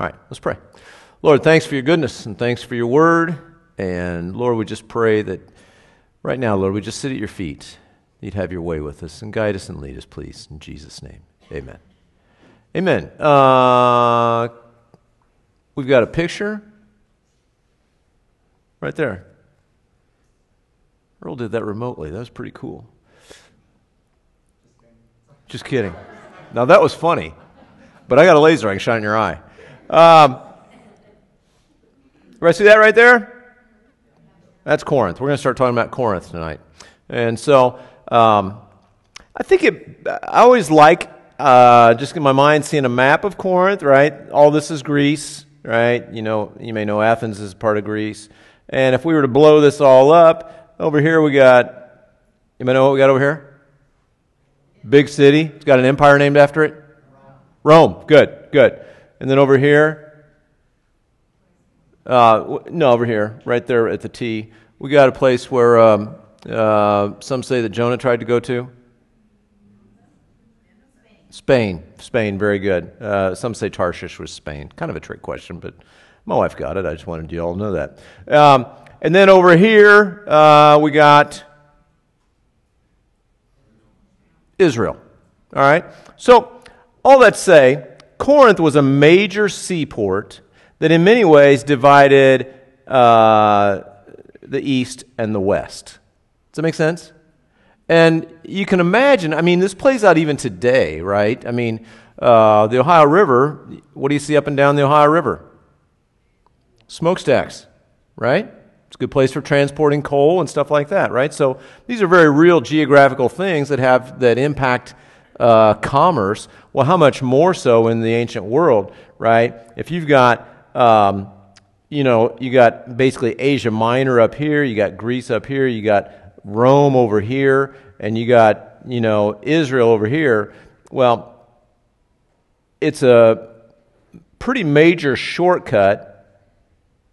All right, let's pray. Lord, thanks for your goodness and thanks for your word. And Lord, we just pray that right now, Lord, we just sit at your feet. You'd have your way with us and guide us and lead us, please. In Jesus' name, amen. Amen. Uh, we've got a picture right there. Earl did that remotely. That was pretty cool. Just kidding. Now, that was funny, but I got a laser I can shine in your eye. Um, right, see that right there? That's Corinth. We're going to start talking about Corinth tonight. And so um, I think it, I always like uh, just in my mind seeing a map of Corinth, right? All this is Greece, right? You know, you may know Athens is part of Greece. And if we were to blow this all up, over here we got, you may know what we got over here? Big city. It's got an empire named after it. Rome. Good, good. And then over here, uh, no, over here, right there at the T, we got a place where um, uh, some say that Jonah tried to go to. Spain. Spain, very good. Uh, some say Tarshish was Spain. Kind of a trick question, but my wife got it. I just wanted you all to know that. Um, and then over here, uh, we got Israel. All right? So, all that say, Corinth was a major seaport that in many ways divided uh, the east and the west. Does that make sense? And you can imagine, I mean, this plays out even today, right? I mean, uh, the Ohio River, what do you see up and down the Ohio River? Smokestacks, right? It's a good place for transporting coal and stuff like that, right? So these are very real geographical things that have that impact uh, commerce. Well, how much more so in the ancient world, right? If you've got, um, you know, you got basically Asia Minor up here, you got Greece up here, you got Rome over here, and you got, you know, Israel over here. Well, it's a pretty major shortcut,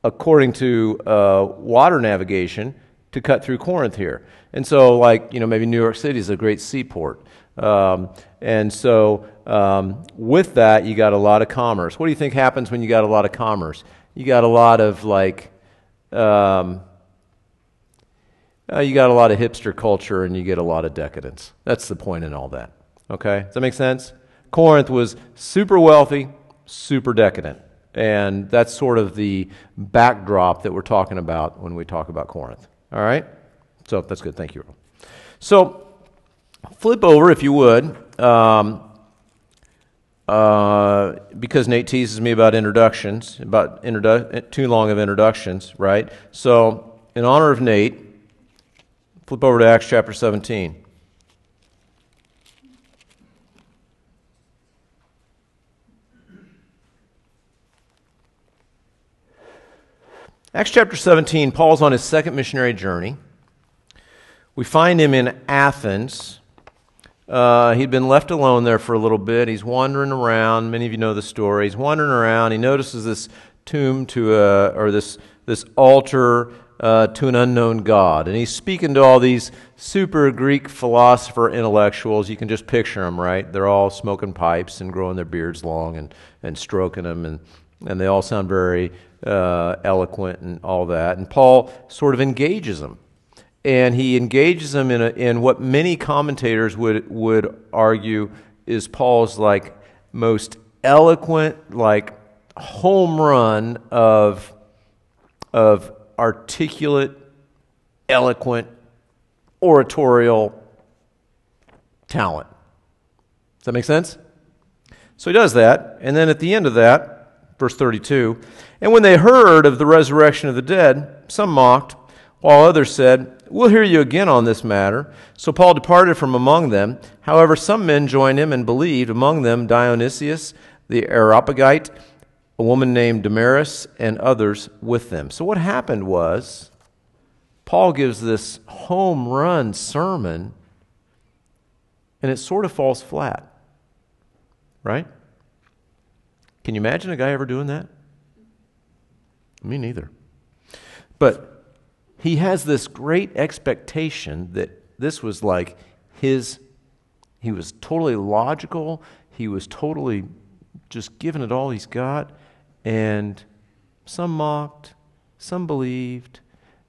according to uh, water navigation, to cut through Corinth here. And so, like, you know, maybe New York City is a great seaport. Um, and so, um, with that, you got a lot of commerce. What do you think happens when you got a lot of commerce? You got a lot of, like, um, uh, you got a lot of hipster culture and you get a lot of decadence. That's the point in all that. Okay? Does that make sense? Corinth was super wealthy, super decadent. And that's sort of the backdrop that we're talking about when we talk about Corinth. All right? So that's good. Thank you. So flip over, if you would, um, uh, because Nate teases me about introductions, about introdu- too long of introductions, right? So, in honor of Nate, flip over to Acts chapter 17. Acts chapter 17, Paul's on his second missionary journey. We find him in Athens. Uh, he'd been left alone there for a little bit. He's wandering around. Many of you know the story. He's wandering around. He notices this tomb to a, or this, this altar uh, to an unknown God. And he's speaking to all these super Greek philosopher intellectuals. You can just picture them, right? They're all smoking pipes and growing their beards long and, and stroking them. And, and they all sound very uh, eloquent and all that. And Paul sort of engages them. And he engages them in, a, in what many commentators would, would argue is Paul's like most eloquent, like home run of, of articulate, eloquent, oratorial talent. Does that make sense? So he does that. And then at the end of that, Verse 32 And when they heard of the resurrection of the dead, some mocked, while others said, We'll hear you again on this matter. So Paul departed from among them. However, some men joined him and believed, among them Dionysius the Areopagite, a woman named Damaris, and others with them. So what happened was, Paul gives this home run sermon, and it sort of falls flat. Right? Can you imagine a guy ever doing that? Me neither. But he has this great expectation that this was like his, he was totally logical, he was totally just giving it all he's got, and some mocked, some believed,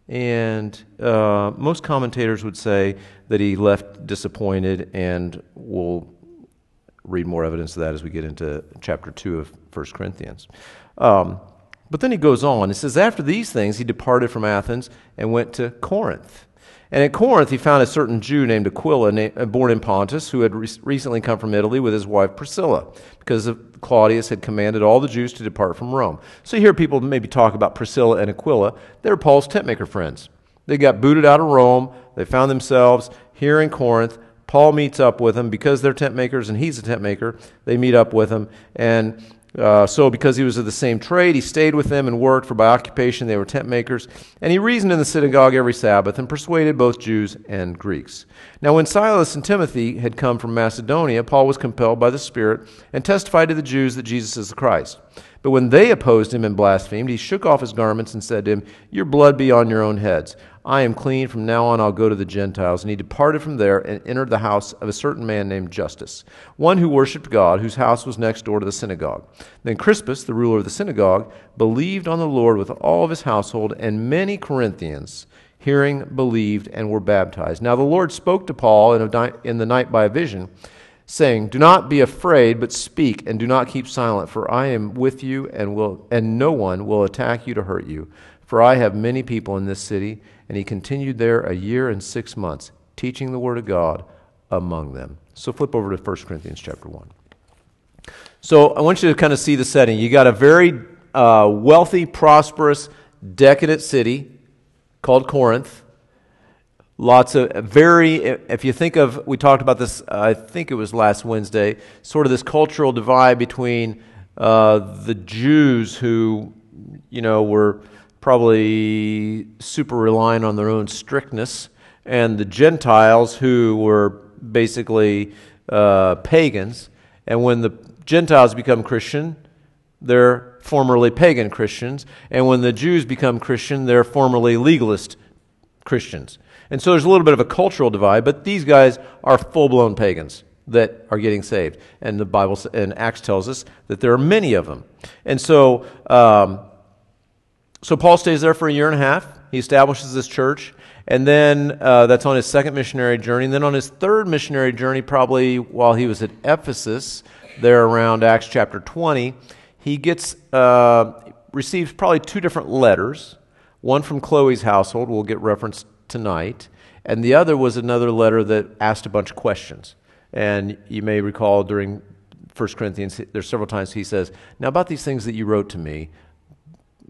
and uh, most commentators would say that he left disappointed, and we'll read more evidence of that as we get into chapter 2 of 1 Corinthians. Um, but then he goes on. It says, After these things, he departed from Athens and went to Corinth. And at Corinth, he found a certain Jew named Aquila, uh, born in Pontus, who had recently come from Italy with his wife Priscilla, because Claudius had commanded all the Jews to depart from Rome. So hear people maybe talk about Priscilla and Aquila. They're Paul's tentmaker friends. They got booted out of Rome. They found themselves here in Corinth. Paul meets up with them because they're tent makers and he's a tent maker. They meet up with him, and uh, so, because he was of the same trade, he stayed with them and worked, for by occupation they were tent makers. And he reasoned in the synagogue every Sabbath and persuaded both Jews and Greeks. Now, when Silas and Timothy had come from Macedonia, Paul was compelled by the Spirit and testified to the Jews that Jesus is the Christ. But when they opposed him and blasphemed, he shook off his garments and said to him, Your blood be on your own heads. I am clean. From now on, I'll go to the Gentiles. And he departed from there and entered the house of a certain man named Justus, one who worshipped God, whose house was next door to the synagogue. Then Crispus, the ruler of the synagogue, believed on the Lord with all of his household, and many Corinthians, hearing, believed and were baptized. Now the Lord spoke to Paul in the night by a vision, saying, Do not be afraid, but speak, and do not keep silent, for I am with you, and, will, and no one will attack you to hurt you. For I have many people in this city and he continued there a year and six months, teaching the Word of God among them. So flip over to 1 Corinthians chapter 1. So I want you to kind of see the setting. You got a very uh, wealthy, prosperous, decadent city called Corinth. Lots of very, if you think of, we talked about this, I think it was last Wednesday, sort of this cultural divide between uh, the Jews who, you know, were probably super reliant on their own strictness, and the Gentiles who were basically uh, pagans. And when the Gentiles become Christian, they're formerly pagan Christians. And when the Jews become Christian, they're formerly legalist Christians. And so there's a little bit of a cultural divide, but these guys are full blown pagans that are getting saved. And the Bible and Acts tells us that there are many of them. And so um, so Paul stays there for a year and a half. He establishes this church. And then uh, that's on his second missionary journey. And then on his third missionary journey, probably while he was at Ephesus, there around Acts chapter 20, he gets uh, receives probably two different letters. One from Chloe's household, we'll get referenced tonight, and the other was another letter that asked a bunch of questions. And you may recall during 1 Corinthians, there's several times he says, Now, about these things that you wrote to me,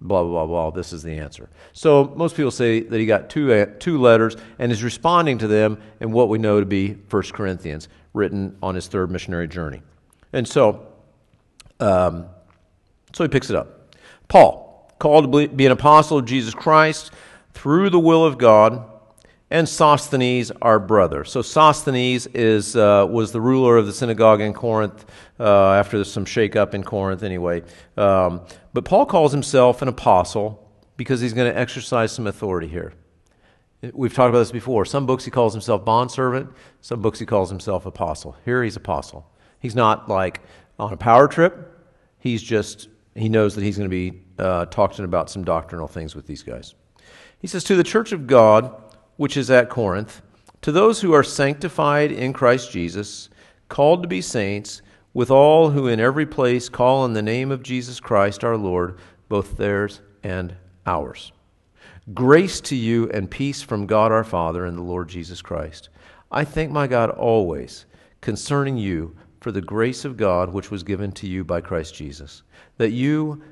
blah, blah, blah, blah. This is the answer. So most people say that he got two, uh, two letters and is responding to them in what we know to be 1 Corinthians, written on his third missionary journey. And so, um, so he picks it up. Paul, called to be an apostle of Jesus Christ through the will of God and Sosthenes, our brother. So Sosthenes is, uh, was the ruler of the synagogue in Corinth uh, after some shakeup in Corinth, anyway. Um, but Paul calls himself an apostle because he's going to exercise some authority here. We've talked about this before. Some books he calls himself bondservant, some books he calls himself apostle. Here he's apostle. He's not like on a power trip. He's just, he knows that he's going to be uh, talking about some doctrinal things with these guys. He says, To the church of God, which is at Corinth, to those who are sanctified in Christ Jesus, called to be saints, with all who in every place call on the name of Jesus Christ our Lord, both theirs and ours. Grace to you and peace from God our Father and the Lord Jesus Christ. I thank my God always concerning you for the grace of God which was given to you by Christ Jesus, that you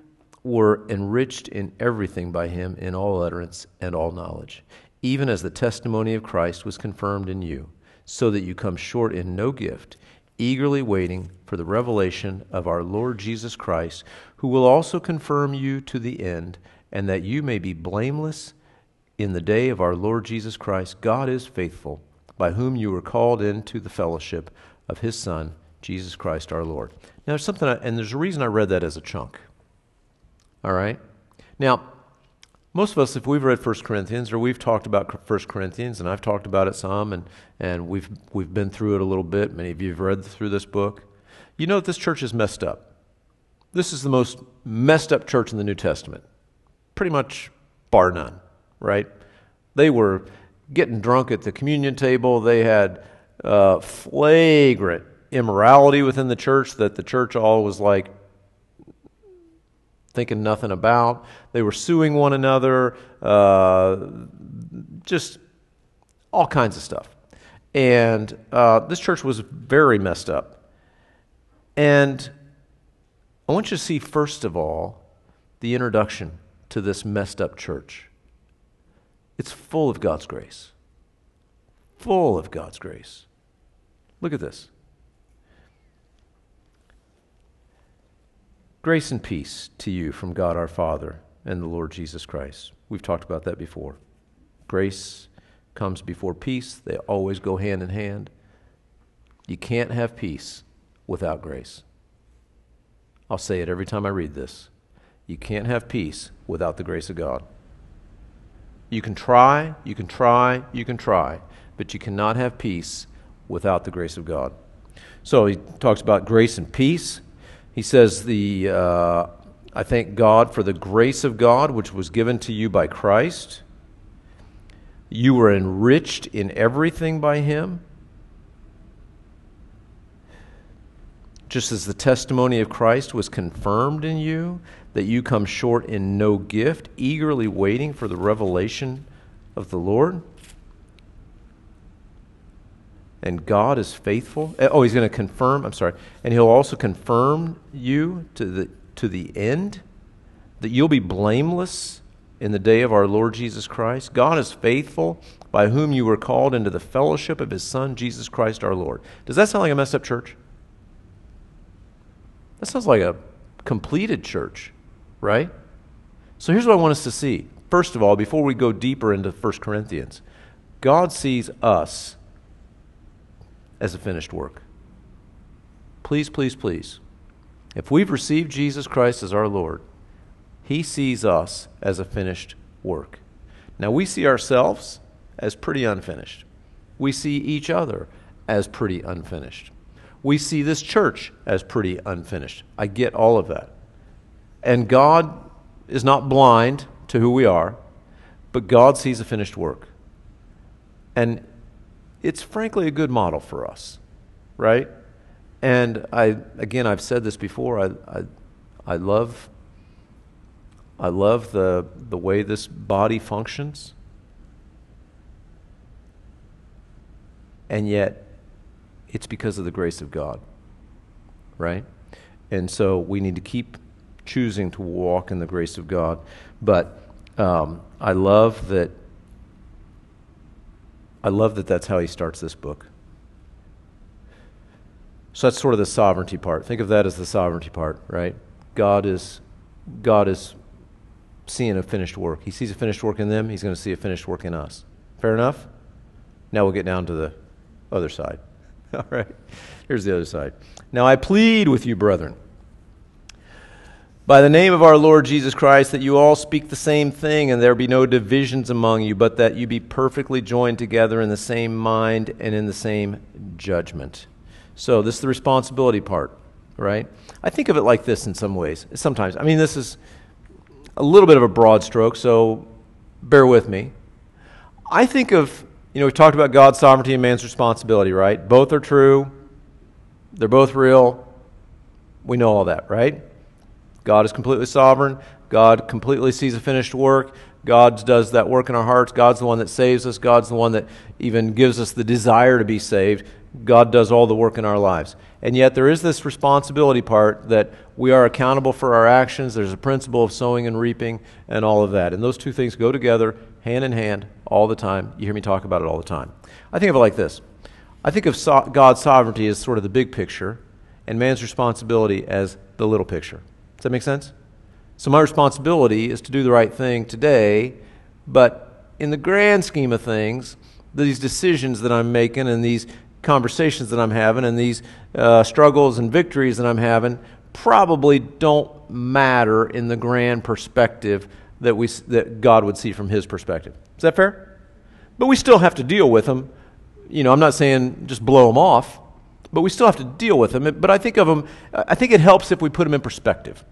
were enriched in everything by him in all utterance and all knowledge even as the testimony of Christ was confirmed in you, so that you come short in no gift, eagerly waiting for the revelation of our Lord Jesus Christ, who will also confirm you to the end, and that you may be blameless in the day of our Lord Jesus Christ. God is faithful, by whom you were called into the fellowship of his Son, Jesus Christ our Lord. Now, there's something, I, and there's a reason I read that as a chunk. All right? Now, most of us, if we've read 1 Corinthians or we've talked about 1 Corinthians, and I've talked about it some, and, and we've, we've been through it a little bit, many of you have read through this book, you know that this church is messed up. This is the most messed up church in the New Testament. Pretty much bar none, right? They were getting drunk at the communion table. They had uh, flagrant immorality within the church that the church all was like thinking nothing about. They were suing one another, uh, just all kinds of stuff. And uh, this church was very messed up. And I want you to see, first of all, the introduction to this messed up church. It's full of God's grace. Full of God's grace. Look at this. Grace and peace to you from God our Father and the Lord Jesus Christ. We've talked about that before. Grace comes before peace, they always go hand in hand. You can't have peace without grace. I'll say it every time I read this. You can't have peace without the grace of God. You can try, you can try, you can try, but you cannot have peace without the grace of God. So he talks about grace and peace. He says, the, uh, I thank God for the grace of God which was given to you by Christ. You were enriched in everything by him. Just as the testimony of Christ was confirmed in you, that you come short in no gift, eagerly waiting for the revelation of the Lord. And God is faithful. Eh, oh, he's going to confirm, I'm sorry. And he'll also confirm you to the, to the end, that you'll be blameless in the day of our Lord Jesus Christ. God is faithful, by whom you were called into the fellowship of his Son, Jesus Christ our Lord. Does that sound like a messed up church? That sounds like a completed church right? So here's what I want us to see. First of all, before we go deeper into 1 Corinthians, God sees us as a finished work. Please, please, please. If we've received Jesus Christ as our Lord, He sees us as a finished work. Now, we see ourselves as pretty unfinished. We see each other as pretty unfinished. We see this church as pretty unfinished. I get all of that. And God is not blind to who we are, but God sees a finished work. And it's frankly a good model for us, right? And I, again, I've said this before. I, I, I love, I love the the way this body functions, and yet, it's because of the grace of God, right? And so we need to keep choosing to walk in the grace of God. But um, I love that. I love that that's how he starts this book. So that's sort of the sovereignty part. Think of that as the sovereignty part, right? God is God is seeing a finished work. He sees a finished work in them, he's going to see a finished work in us. Fair enough? Now we'll get down to the other side. All right. Here's the other side. Now I plead with you, brethren by the name of our Lord Jesus Christ, that you all speak the same thing, and there be no divisions among you, but that you be perfectly joined together in the same mind and in the same judgment. So, this is the responsibility part, right? I think of it like this in some ways. Sometimes. I mean, this is a little bit of a broad stroke, so bear with me. I think of, you know, we talked about God's sovereignty and man's responsibility, right? Both are true, they're both real. We know all that, right? God is completely sovereign. God completely sees a finished work. God does that work in our hearts. God's the one that saves us. God's the one that even gives us the desire to be saved. God does all the work in our lives. And yet, there is this responsibility part that we are accountable for our actions. There's a principle of sowing and reaping and all of that. And those two things go together, hand in hand, all the time. You hear me talk about it all the time. I think of it like this I think of so- God's sovereignty as sort of the big picture, and man's responsibility as the little picture. Does that make sense? So my responsibility is to do the right thing today, but in the grand scheme of things, these decisions that I'm making and these conversations that I'm having and these uh, struggles and victories that I'm having probably don't matter in the grand perspective that, we, that God would see from His perspective. Is that fair? But we still have to deal with them. You know, I'm not saying just blow them off. But we still have to deal with them. But I think of them, I think it helps if we put them in perspective.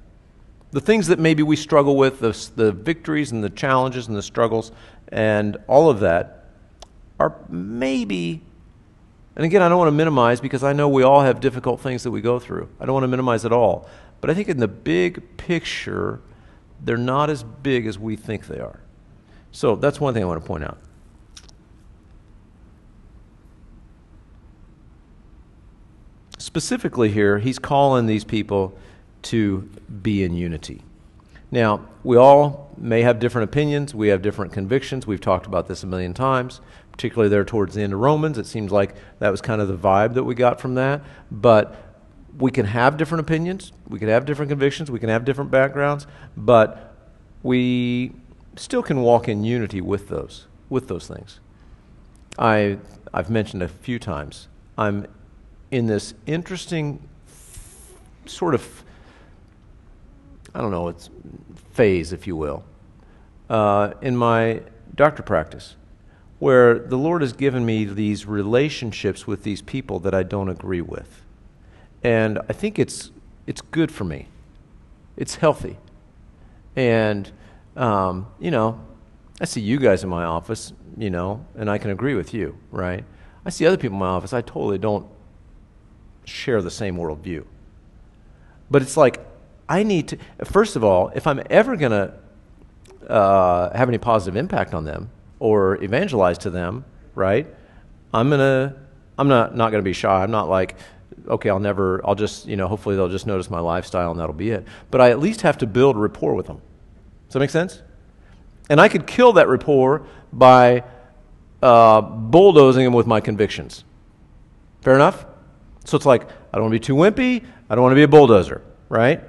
The things that maybe we struggle with, the, the victories and the challenges and the struggles, and all of that are maybe, and again, I don't want to minimize because I know we all have difficult things that we go through. I don't want to minimize at all. But I think in the big picture, they're not as big as we think they are. So that's one thing I want to point out. Specifically, here, he's calling these people to be in unity. Now, we all may have different opinions, we have different convictions. We've talked about this a million times, particularly there towards the end of Romans. It seems like that was kind of the vibe that we got from that. But we can have different opinions, we can have different convictions, we can have different backgrounds, but we still can walk in unity with those with those things. I I've mentioned a few times. I'm in this interesting sort of I don't know, it's phase, if you will, uh, in my doctor practice, where the Lord has given me these relationships with these people that I don't agree with. And I think it's, it's good for me. It's healthy. And, um, you know, I see you guys in my office, you know, and I can agree with you, right? I see other people in my office, I totally don't share the same worldview. But it's like, I need to, first of all, if I'm ever going to uh, have any positive impact on them or evangelize to them, right? I'm going to, I'm not, not going to be shy. I'm not like, okay, I'll never, I'll just, you know, hopefully they'll just notice my lifestyle and that'll be it. But I at least have to build rapport with them. Does that make sense? And I could kill that rapport by uh, bulldozing them with my convictions. Fair enough? So it's like, I don't want to be too wimpy. I don't want to be a bulldozer, right?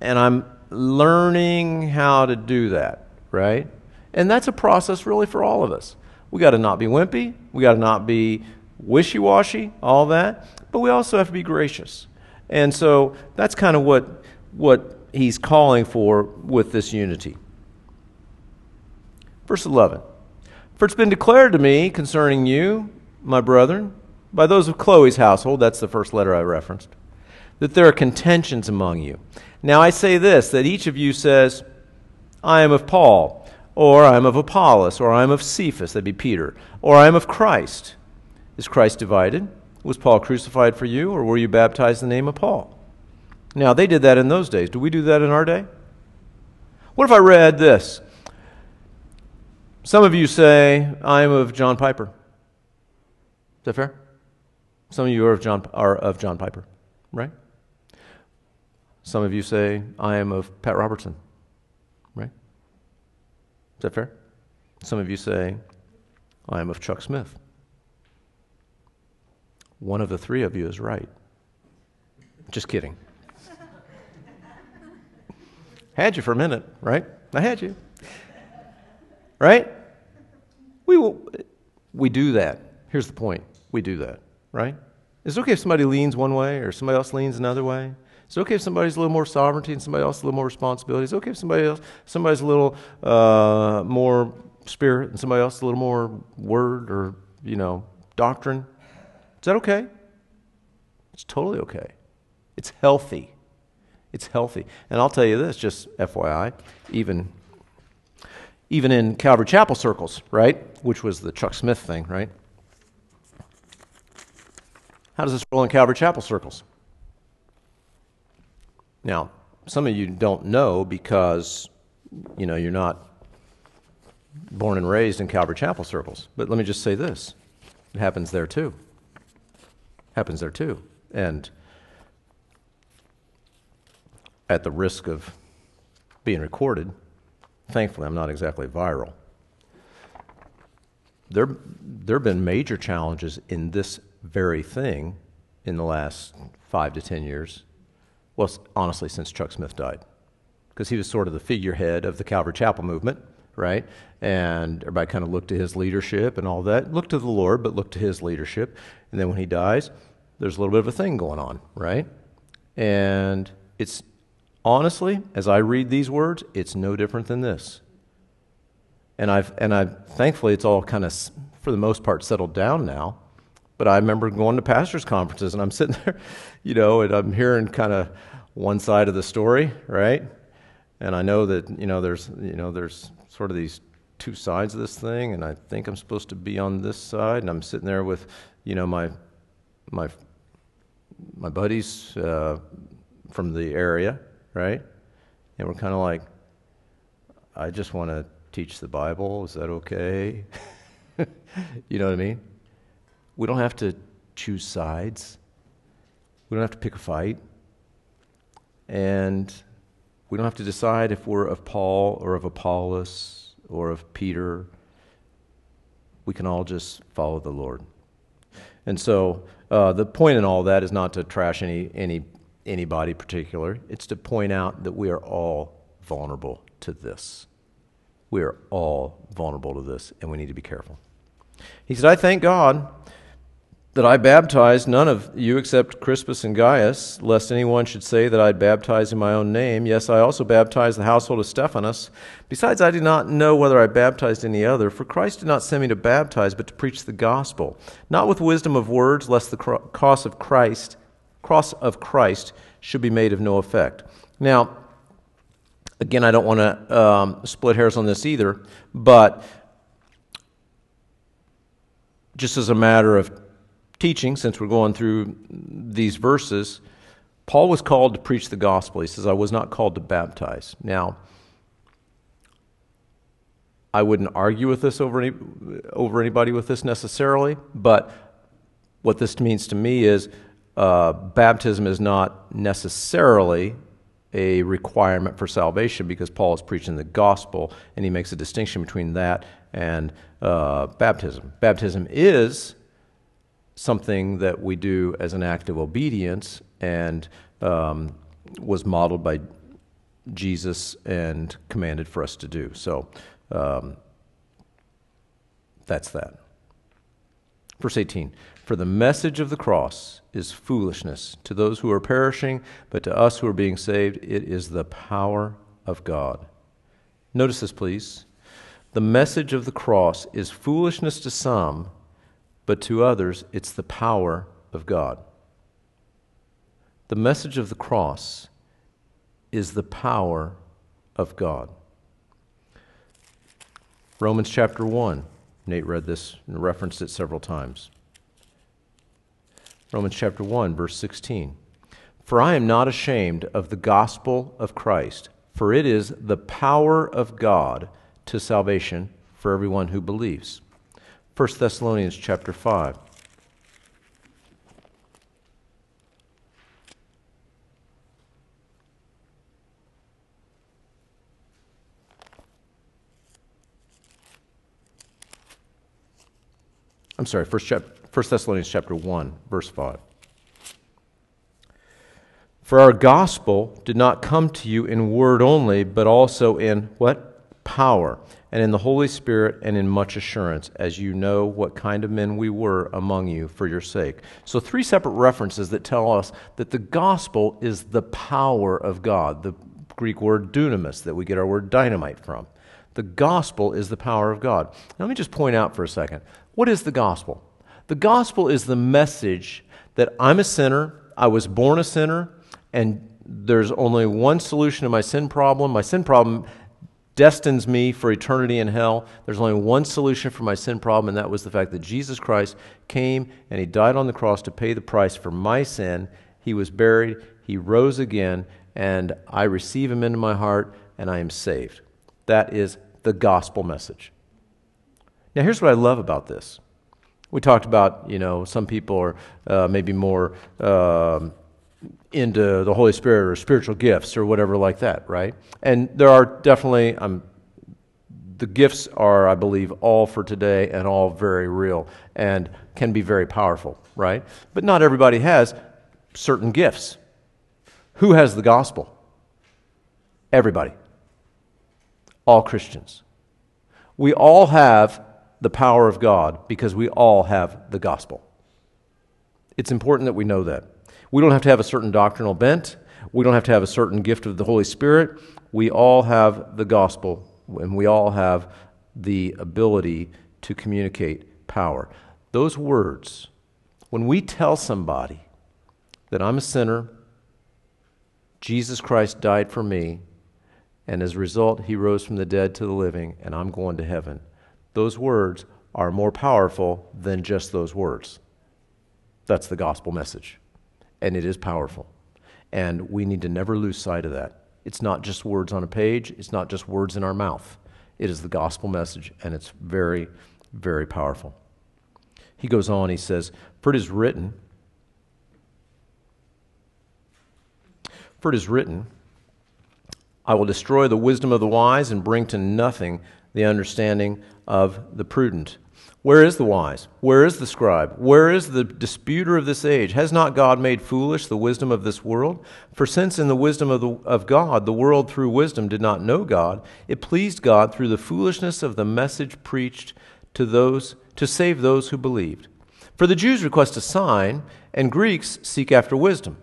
And I'm learning how to do that, right? And that's a process really for all of us. We got to not be wimpy. We got to not be wishy washy, all that but we also have to be gracious. And so that's kind of what, what he's calling for with this unity. Verse 11 For it's been declared to me concerning you, my brethren, by those of Chloe's household, that's the first letter I referenced, that there are contentions among you. Now I say this, that each of you says, I am of Paul, or I am of Apollos, or I am of Cephas, that'd be Peter, or I am of Christ. Is Christ divided? Was Paul crucified for you, or were you baptized in the name of Paul? Now, they did that in those days. Do we do that in our day? What if I read this? Some of you say, I am of John Piper. Is that fair? Some of you are of John, are of John Piper, right? Some of you say, I am of Pat Robertson, right? Is that fair? Some of you say, I am of Chuck Smith one of the three of you is right. Just kidding. had you for a minute, right? I had you. Right? We will, we do that. Here's the point. We do that, right? Is it okay if somebody leans one way or somebody else leans another way? Is it okay if somebody's a little more sovereignty and somebody else a little more responsibility? Is it okay if somebody else somebody's a little uh, more spirit and somebody else a little more word or you know doctrine? Is that okay? It's totally okay. It's healthy. It's healthy. And I'll tell you this, just FYI, even even in Calvary Chapel circles, right? Which was the Chuck Smith thing, right? How does this roll in Calvary Chapel circles? Now, some of you don't know because you know you're not born and raised in Calvary Chapel circles. But let me just say this. It happens there too It happens there too. And at the risk of being recorded, thankfully I'm not exactly viral. There, there have been major challenges in this very thing in the last five to ten years. Well, honestly, since Chuck Smith died. Because he was sort of the figurehead of the Calvary Chapel movement, right? And everybody kind of looked to his leadership and all that. Looked to the Lord, but looked to his leadership. And then when he dies, there's a little bit of a thing going on, right? And it's honestly, as I read these words, it's no different than this. And I've and I've thankfully it's all kind of for the most part settled down now. But I remember going to pastors' conferences and I'm sitting there, you know, and I'm hearing kind of one side of the story, right? And I know that, you know, there's, you know, there's sort of these two sides of this thing, and I think I'm supposed to be on this side, and I'm sitting there with, you know, my, my, my buddies uh, from the area, right? And we're kind of like, I just want to teach the Bible. Is that okay? you know what I mean? We don't have to choose sides. We don't have to pick a fight. And we don't have to decide if we're of Paul or of Apollos or of Peter. We can all just follow the Lord. And so uh, the point in all that is not to trash any, any, anybody particular. It's to point out that we are all vulnerable to this. We are all vulnerable to this, and we need to be careful. He said, I thank God that I baptized none of you except Crispus and Gaius, lest anyone should say that I baptized in my own name. Yes, I also baptized the household of Stephanas. Besides, I do not know whether I baptized any other, for Christ did not send me to baptize, but to preach the gospel, not with wisdom of words, lest the cross of Christ, cross of Christ, should be made of no effect. Now, again, I don't want to um, split hairs on this either, but just as a matter of teaching, since we're going through these verses, Paul was called to preach the gospel. He says, I was not called to baptize. Now, I wouldn't argue with this over, any, over anybody with this necessarily, but what this means to me is uh, baptism is not necessarily a requirement for salvation because Paul is preaching the gospel and he makes a distinction between that and uh, baptism. Baptism is something that we do as an act of obedience and um, was modeled by Jesus and commanded for us to do. So um, that's that. Verse 18 For the message of the cross is foolishness to those who are perishing, but to us who are being saved, it is the power of God. Notice this, please. The message of the cross is foolishness to some but to others, it's the power of God. The message of the cross is the power of God. Romans chapter 1. Nate read this and referenced it several times. Romans chapter 1, verse 16. For I am not ashamed of the gospel of Christ, for it is the power of God to salvation for everyone who believes 1 Thessalonians chapter 5. I'm sorry, 1 Thessalonians chapter 1, verse 5. For our gospel did not come to you in word only, but also in what? Power and in the Holy Spirit and in much assurance, as you know what kind of men we were among you for your sake. So, three separate references that tell us that the gospel is the power of God, the Greek word dunamis that we get our word dynamite from. The gospel is the power of God. Now, let me just point out for a second what is the gospel? The gospel is the message that I'm a sinner, I was born a sinner, and there's only one solution to my sin problem. My sin problem destines me for eternity in hell. There's only one solution for my sin problem, and that was the fact that Jesus Christ came and he died on the cross to pay the price for my sin. He was buried, he rose again, and I receive him into my heart, and I am saved. That is the gospel message. Now, here's what I love about this. We talked about, you know, some people are uh, maybe more. Um, into the Holy Spirit or spiritual gifts or whatever like that, right? And there are definitely, um, the gifts are, I believe, all for today and all very real and can be very powerful, right? But not everybody has certain gifts. Who has the gospel? Everybody. All Christians. We all have the power of God because we all have the gospel. It's important that we know that. We don't have to have a certain doctrinal bent. We don't have to have a certain gift of the Holy Spirit. We all have the gospel, and we all have the ability to communicate power. Those words When we tell somebody that I'm a sinner, Jesus Christ died for me, and as a result, he rose from the dead to the living, and I'm going to heaven, those words are more powerful than just those words. That's the gospel message. And it is powerful. And we need to never lose sight of that. It's not just words on a page, it's not just words in our mouth. It is the gospel message, and it's very, very powerful. He goes on, he says, For it is written, For it is written, I will destroy the wisdom of the wise and bring to nothing the understanding of the prudent. Where is the wise? Where is the scribe? Where is the disputer of this age? Has not God made foolish the wisdom of this world? For since in the wisdom of, the, of God the world through wisdom did not know God, it pleased God through the foolishness of the message preached to those to save those who believed. For the Jews request a sign, and Greeks seek after wisdom.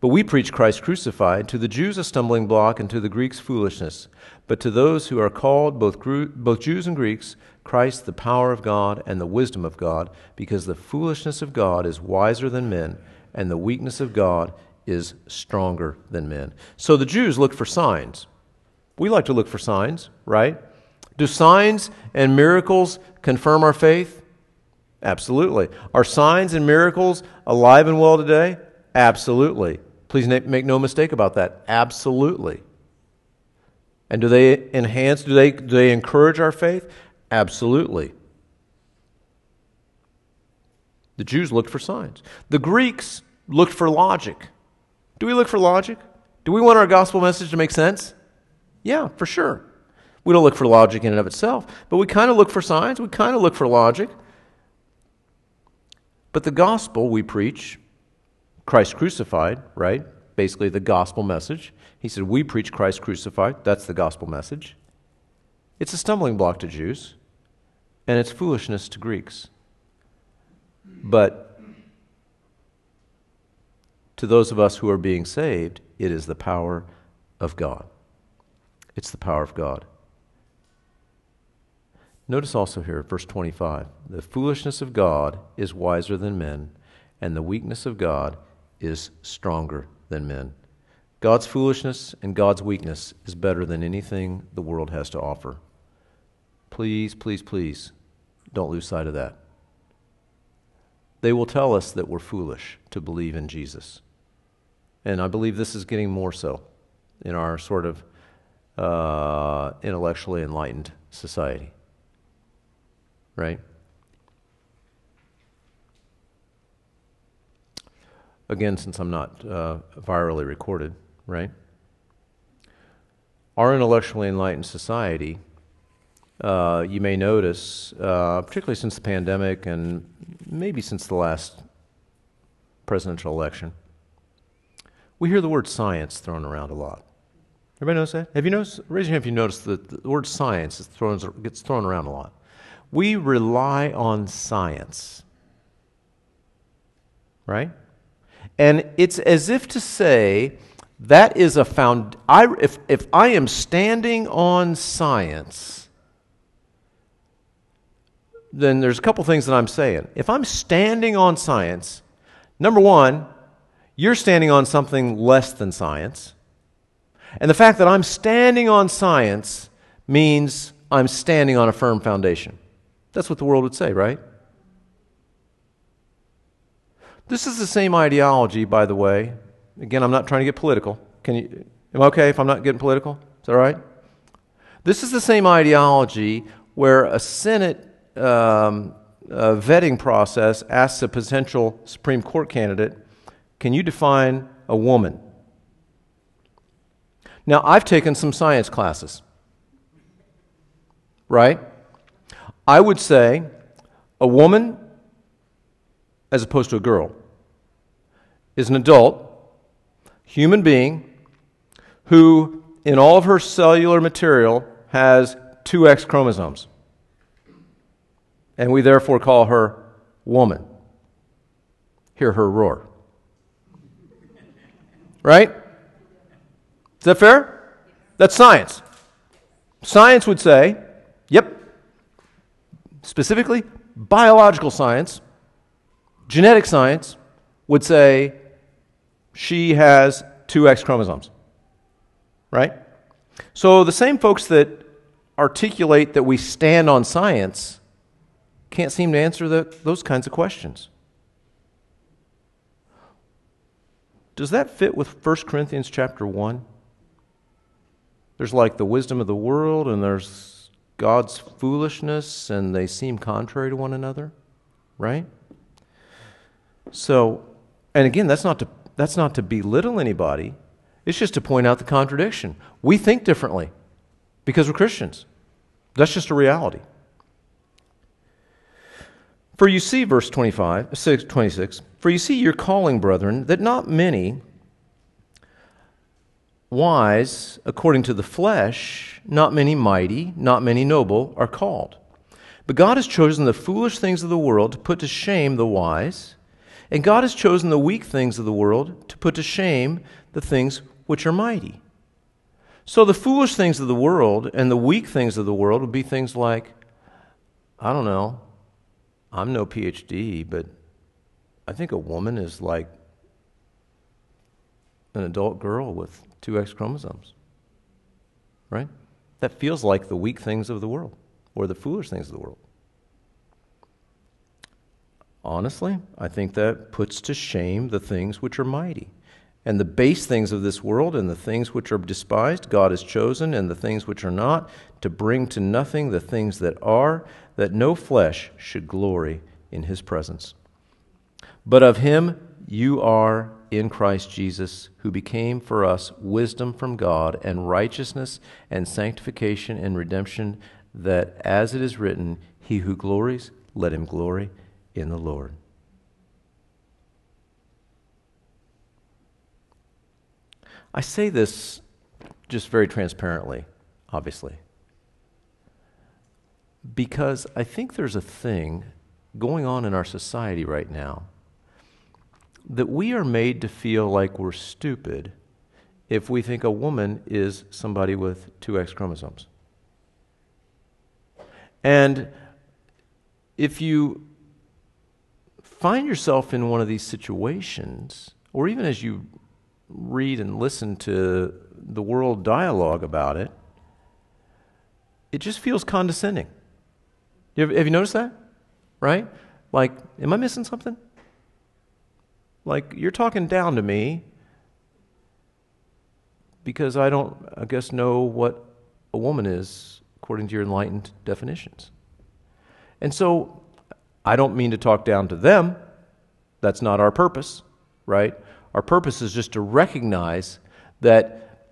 But we preach Christ crucified, to the Jews a stumbling block, and to the Greeks foolishness. But to those who are called, both, both Jews and Greeks, Christ the power of God and the wisdom of God, because the foolishness of God is wiser than men, and the weakness of God is stronger than men. So the Jews looked for signs. We like to look for signs, right? Do signs and miracles confirm our faith? Absolutely. Are signs and miracles alive and well today? Absolutely. Please make no mistake about that. Absolutely. And do they enhance, do they, do they encourage our faith? Absolutely. The Jews looked for signs. The Greeks looked for logic. Do we look for logic? Do we want our gospel message to make sense? Yeah, for sure. We don't look for logic in and of itself, but we kind of look for signs. We kind of look for logic. But the gospel we preach Christ crucified, right? Basically, the gospel message. He said, We preach Christ crucified. That's the gospel message. It's a stumbling block to Jews, and it's foolishness to Greeks. But to those of us who are being saved, it is the power of God. It's the power of God. Notice also here, verse 25 the foolishness of God is wiser than men, and the weakness of God is stronger than men. God's foolishness and God's weakness is better than anything the world has to offer. Please, please, please don't lose sight of that. They will tell us that we're foolish to believe in Jesus. And I believe this is getting more so in our sort of uh, intellectually enlightened society. Right? Again, since I'm not uh, virally recorded, right? Our intellectually enlightened society, uh, you may notice, uh, particularly since the pandemic and maybe since the last presidential election, we hear the word science thrown around a lot. Everybody knows that? Have you noticed? Raise your hand if you notice that the word science thrown, gets thrown around a lot. We rely on science, right? And it's as if to say, that is a found. I, if, if I am standing on science, then there's a couple things that I'm saying. If I'm standing on science, number one, you're standing on something less than science. And the fact that I'm standing on science means I'm standing on a firm foundation. That's what the world would say, right? This is the same ideology, by the way. Again, I'm not trying to get political. Can you, am I okay if I'm not getting political? Is that all right? This is the same ideology where a Senate um, a vetting process asks a potential Supreme Court candidate, Can you define a woman? Now, I've taken some science classes, right? I would say a woman as opposed to a girl, is an adult human being who, in all of her cellular material, has two X chromosomes. And we therefore call her woman. Hear her roar. Right? Is that fair? That's science. Science would say, yep, specifically biological science genetic science would say she has two X chromosomes. Right? So the same folks that articulate that we stand on science can't seem to answer the, those kinds of questions. Does that fit with 1 Corinthians chapter 1? There's like the wisdom of the world and there's God's foolishness, and they seem contrary to one another, right? So, and again, that's not to, that's not to belittle anybody. It's just to point out the contradiction. We think differently because we're Christians. That's just a reality. For you see, verse 25, 26, for you see your calling, brethren, that not many wise according to the flesh, not many mighty, not many noble are called. But God has chosen the foolish things of the world to put to shame the wise, and God has chosen the weak things of the world to put to shame the things which are mighty. So the foolish things of the world and the weak things of the world would be things like, I don't know, I'm no PhD, but I think a woman is like an adult girl with two X chromosomes. Right? That feels like the weak things of the world or the foolish things of the world. Honestly, I think that puts to shame the things which are mighty. And the base things of this world and the things which are despised, God has chosen, and the things which are not, to bring to nothing the things that are, that no flesh should glory in his presence. But of him you are in Christ Jesus, who became for us wisdom from God and righteousness and sanctification and redemption, that as it is written, He who glories, let him glory in the Lord. I say this just very transparently, obviously, because I think there's a thing going on in our society right now that we are made to feel like we're stupid if we think a woman is somebody with two X chromosomes. And if you find yourself in one of these situations, or even as you read and listen to the world dialogue about it, it just feels condescending. Have, have you noticed that? Right? Like, am I missing something? Like, you're talking down to me because I don't, I guess, know what a woman is according to your enlightened definitions. And so, I don't mean to talk down to them. That's not our purpose, right? Our purpose is just to recognize that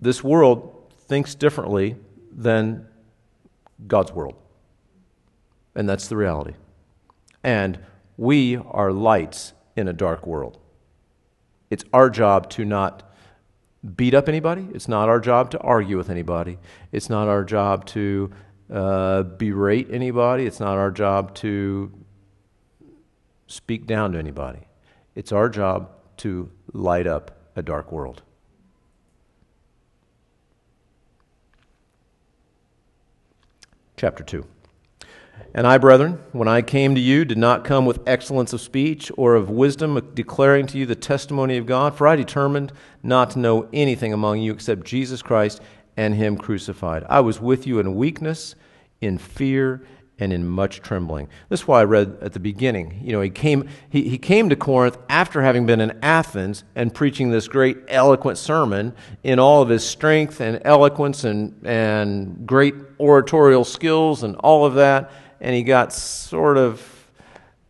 this world thinks differently than God's world. And that's the reality. And we are lights in a dark world. It's our job to not beat up anybody. It's not our job to argue with anybody. It's not our job to uh, berate anybody. It's not our job to speak down to anybody. It's our job to light up a dark world. Chapter 2. And I, brethren, when I came to you, did not come with excellence of speech or of wisdom, declaring to you the testimony of God, for I determined not to know anything among you except Jesus Christ and Him crucified. I was with you in weakness, in fear, and in much trembling. This is why I read at the beginning. You know, he came, he, he came to Corinth after having been in Athens and preaching this great eloquent sermon in all of his strength and eloquence and, and great oratorial skills and all of that and he got sort of,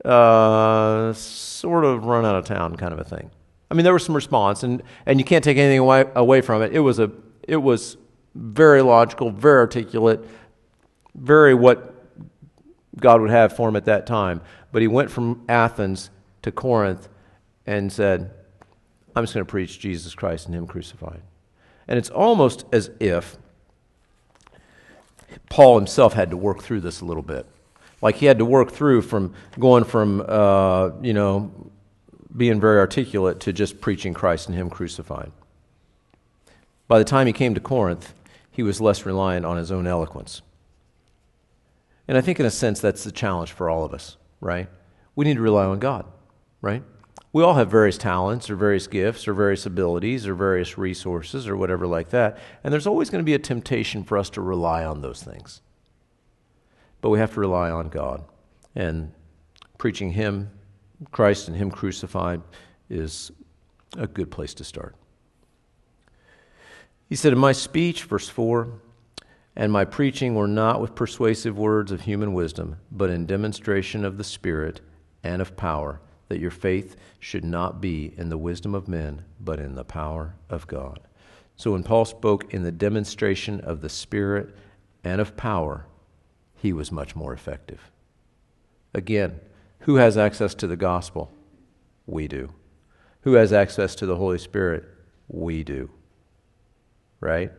uh, sort of run out of town, kind of a thing. I mean, there was some response, and, and you can't take anything away, away from it. It was a, it was very logical, very articulate, very what God would have for him at that time. But he went from Athens to Corinth and said, I'm just going to preach Jesus Christ and Him crucified. And it's almost as if Paul himself had to work through this a little bit like he had to work through from going from, uh, you know, being very articulate to just preaching Christ and Him crucified. By the time he came to Corinth, he was less reliant on his own eloquence. And I think, in a sense, that's the challenge for all of us, right? We need to rely on God, right? We all have various talents or various gifts or various abilities or various resources or whatever like that. And there's always going to be a temptation for us to rely on those things. But we have to rely on God. And preaching Him, Christ and Him crucified, is a good place to start. He said, In my speech, verse 4, and my preaching were not with persuasive words of human wisdom, but in demonstration of the Spirit and of power, that your faith should not be in the wisdom of men, but in the power of God. So when Paul spoke in the demonstration of the Spirit and of power, he was much more effective. Again, who has access to the gospel? We do. Who has access to the Holy Spirit? We do. Right?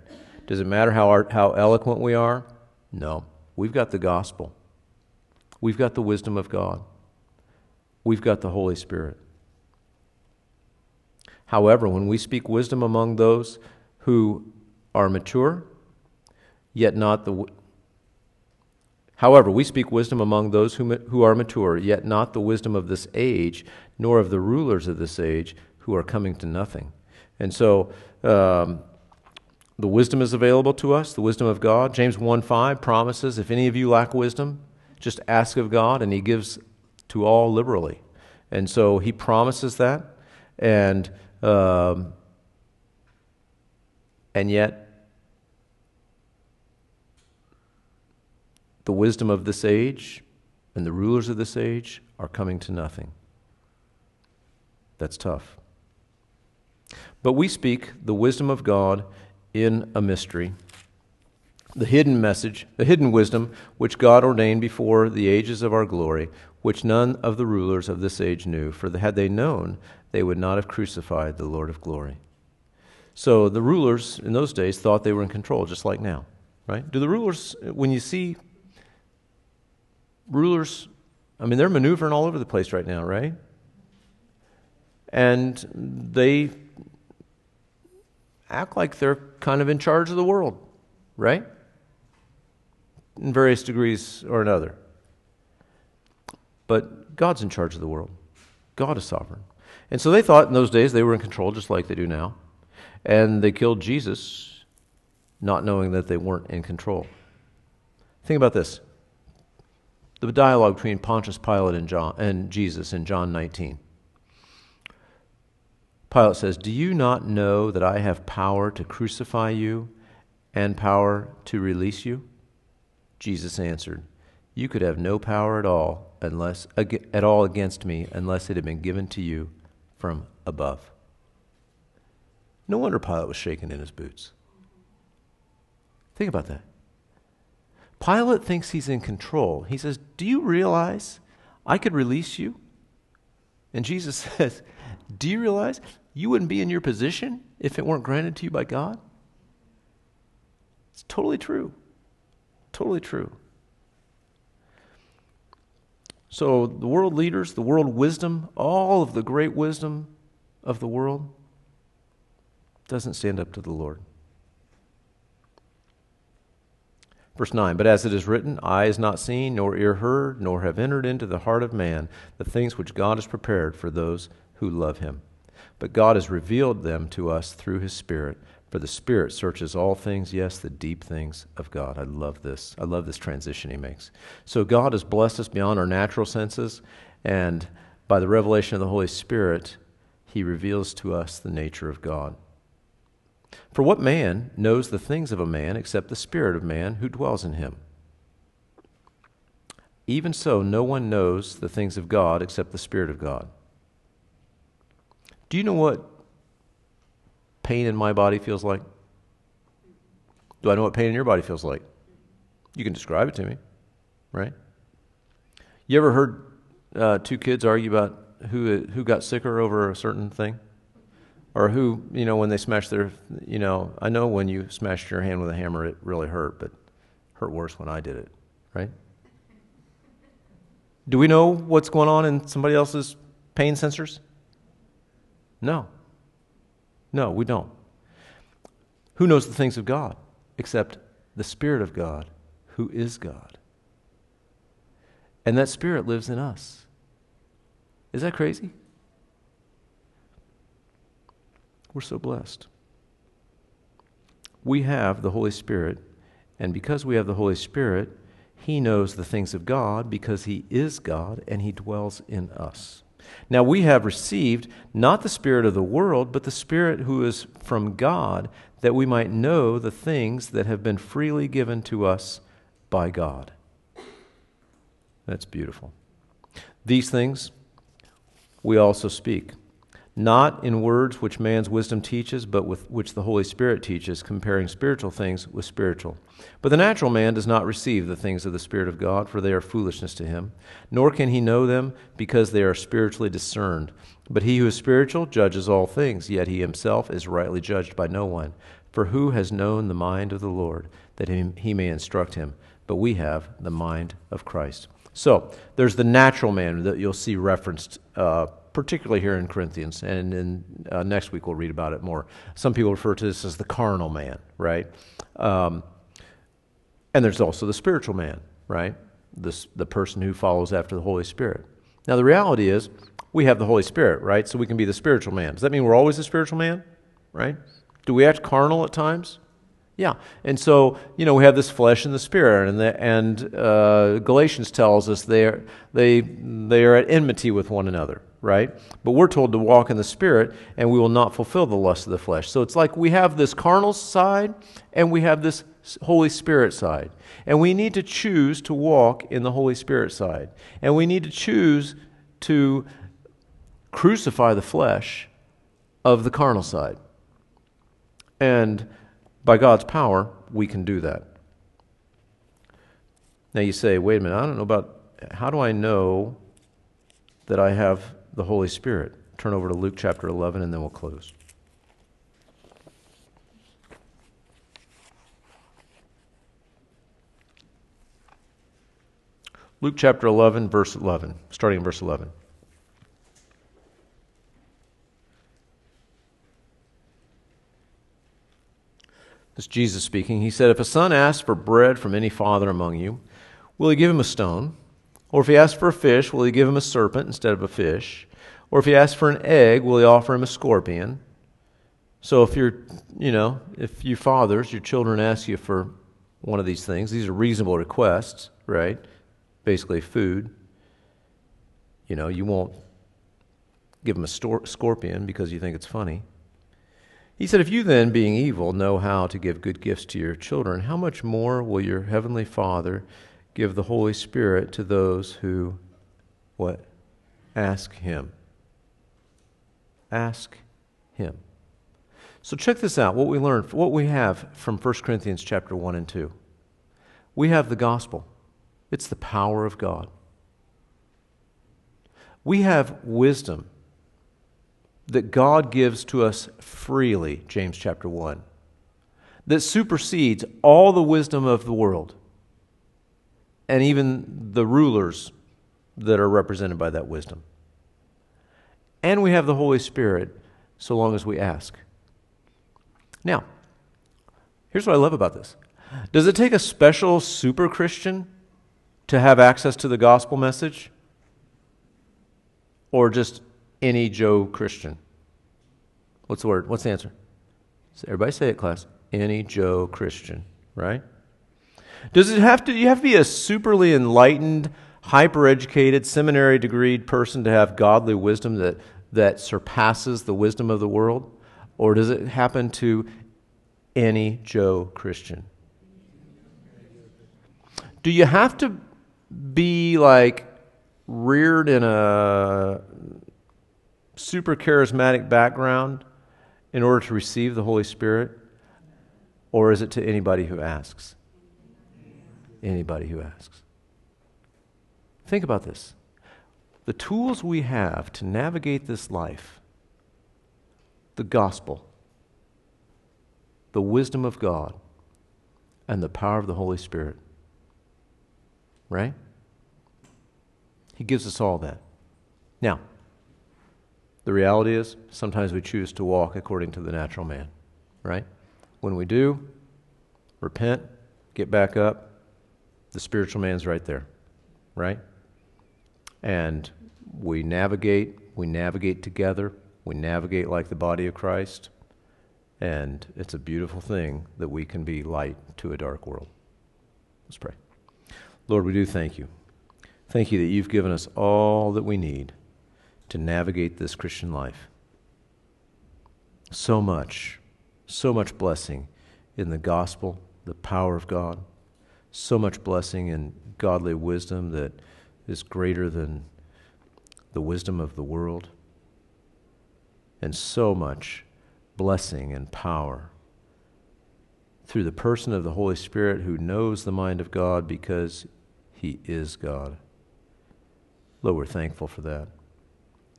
Does it matter how, art, how eloquent we are? No. We've got the gospel. We've got the wisdom of God. We've got the Holy Spirit. However, when we speak wisdom among those who are mature, yet not the However, we speak wisdom among those who, who are mature, yet not the wisdom of this age, nor of the rulers of this age who are coming to nothing. And so um, the wisdom is available to us, the wisdom of God. James 1 5 promises, if any of you lack wisdom, just ask of God, and he gives to all liberally. And so he promises that. And, um, and yet, the wisdom of this age and the rulers of this age are coming to nothing. That's tough. But we speak the wisdom of God in a mystery. The hidden message, the hidden wisdom, which God ordained before the ages of our glory, which none of the rulers of this age knew, for had they known, they would not have crucified the Lord of glory. So the rulers in those days thought they were in control, just like now, right? Do the rulers, when you see rulers, I mean, they're maneuvering all over the place right now, right? And they act like they're kind of in charge of the world, right? In various degrees or another. But God's in charge of the world, God is sovereign. And so they thought in those days they were in control just like they do now. And they killed Jesus, not knowing that they weren't in control. Think about this the dialogue between Pontius Pilate and, John, and Jesus in John 19. Pilate says, Do you not know that I have power to crucify you and power to release you? Jesus answered, You could have no power at all unless at all against me unless it had been given to you from above. No wonder Pilate was shaken in his boots. Think about that. Pilate thinks he's in control. He says, Do you realize I could release you? And Jesus says, Do you realize you wouldn't be in your position if it weren't granted to you by God? It's totally true. Totally true. So, the world leaders, the world wisdom, all of the great wisdom of the world doesn't stand up to the Lord. Verse 9, but as it is written, eye is not seen, nor ear heard, nor have entered into the heart of man the things which God has prepared for those who love him. But God has revealed them to us through his Spirit. For the Spirit searches all things, yes, the deep things of God. I love this. I love this transition he makes. So God has blessed us beyond our natural senses, and by the revelation of the Holy Spirit, he reveals to us the nature of God. For what man knows the things of a man except the Spirit of man who dwells in him? Even so, no one knows the things of God except the Spirit of God. Do you know what pain in my body feels like? Do I know what pain in your body feels like? You can describe it to me, right? You ever heard uh, two kids argue about who who got sicker over a certain thing, or who you know when they smashed their you know I know when you smashed your hand with a hammer it really hurt, but hurt worse when I did it, right? Do we know what's going on in somebody else's pain sensors? No. No, we don't. Who knows the things of God except the Spirit of God, who is God? And that Spirit lives in us. Is that crazy? We're so blessed. We have the Holy Spirit, and because we have the Holy Spirit, He knows the things of God because He is God and He dwells in us. Now we have received not the Spirit of the world, but the Spirit who is from God, that we might know the things that have been freely given to us by God. That's beautiful. These things we also speak not in words which man's wisdom teaches, but with which the Holy Spirit teaches, comparing spiritual things with spiritual. But the natural man does not receive the things of the Spirit of God, for they are foolishness to him, nor can he know them, because they are spiritually discerned. But he who is spiritual judges all things, yet he himself is rightly judged by no one. For who has known the mind of the Lord, that he may instruct him? But we have the mind of Christ. So, there's the natural man that you'll see referenced. Uh, particularly here in Corinthians, and in, uh, next week we'll read about it more. Some people refer to this as the carnal man, right? Um, and there's also the spiritual man, right? This, the person who follows after the Holy Spirit. Now, the reality is, we have the Holy Spirit, right? So we can be the spiritual man. Does that mean we're always the spiritual man, right? Do we act carnal at times? Yeah, and so you know we have this flesh and the spirit, and the, and uh, Galatians tells us they are, they they are at enmity with one another, right? But we're told to walk in the spirit, and we will not fulfill the lust of the flesh. So it's like we have this carnal side, and we have this Holy Spirit side, and we need to choose to walk in the Holy Spirit side, and we need to choose to crucify the flesh of the carnal side, and by God's power, we can do that. Now you say, wait a minute, I don't know about how do I know that I have the Holy Spirit? Turn over to Luke chapter 11 and then we'll close. Luke chapter 11, verse 11, starting in verse 11. This is Jesus speaking. He said, If a son asks for bread from any father among you, will he give him a stone? Or if he asks for a fish, will he give him a serpent instead of a fish? Or if he asks for an egg, will he offer him a scorpion? So if you're, you know, if you fathers, your children ask you for one of these things, these are reasonable requests, right? Basically, food. You know, you won't give them a stor- scorpion because you think it's funny. He said, If you then, being evil, know how to give good gifts to your children, how much more will your heavenly Father give the Holy Spirit to those who, what? Ask Him. Ask Him. So check this out, what we learned, what we have from 1 Corinthians chapter 1 and 2. We have the gospel. It's the power of God. We have wisdom that God gives to us freely, James chapter 1, that supersedes all the wisdom of the world and even the rulers that are represented by that wisdom. And we have the Holy Spirit so long as we ask. Now, here's what I love about this. Does it take a special super Christian to have access to the gospel message? Or just any Joe Christian? What's the word? What's the answer? So everybody say it, class. Any Joe Christian, right? Does it have to, you have to be a superly enlightened, hyper educated, seminary degreed person to have godly wisdom that, that surpasses the wisdom of the world? Or does it happen to any Joe Christian? Do you have to be like reared in a super charismatic background in order to receive the Holy Spirit? Or is it to anybody who asks? Anybody who asks. Think about this. The tools we have to navigate this life, the gospel, the wisdom of God, and the power of the Holy Spirit. Right? He gives us all that. Now, the reality is, sometimes we choose to walk according to the natural man, right? When we do, repent, get back up, the spiritual man's right there, right? And we navigate, we navigate together, we navigate like the body of Christ, and it's a beautiful thing that we can be light to a dark world. Let's pray. Lord, we do thank you. Thank you that you've given us all that we need to navigate this Christian life. So much, so much blessing in the gospel, the power of God, so much blessing and godly wisdom that is greater than the wisdom of the world, and so much blessing and power through the person of the Holy Spirit who knows the mind of God because he is God. Lord, we're thankful for that.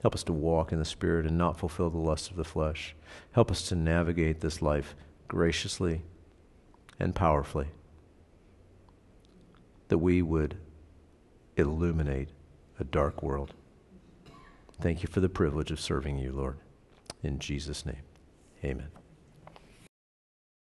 Help us to walk in the Spirit and not fulfill the lusts of the flesh. Help us to navigate this life graciously and powerfully, that we would illuminate a dark world. Thank you for the privilege of serving you, Lord. In Jesus' name, amen.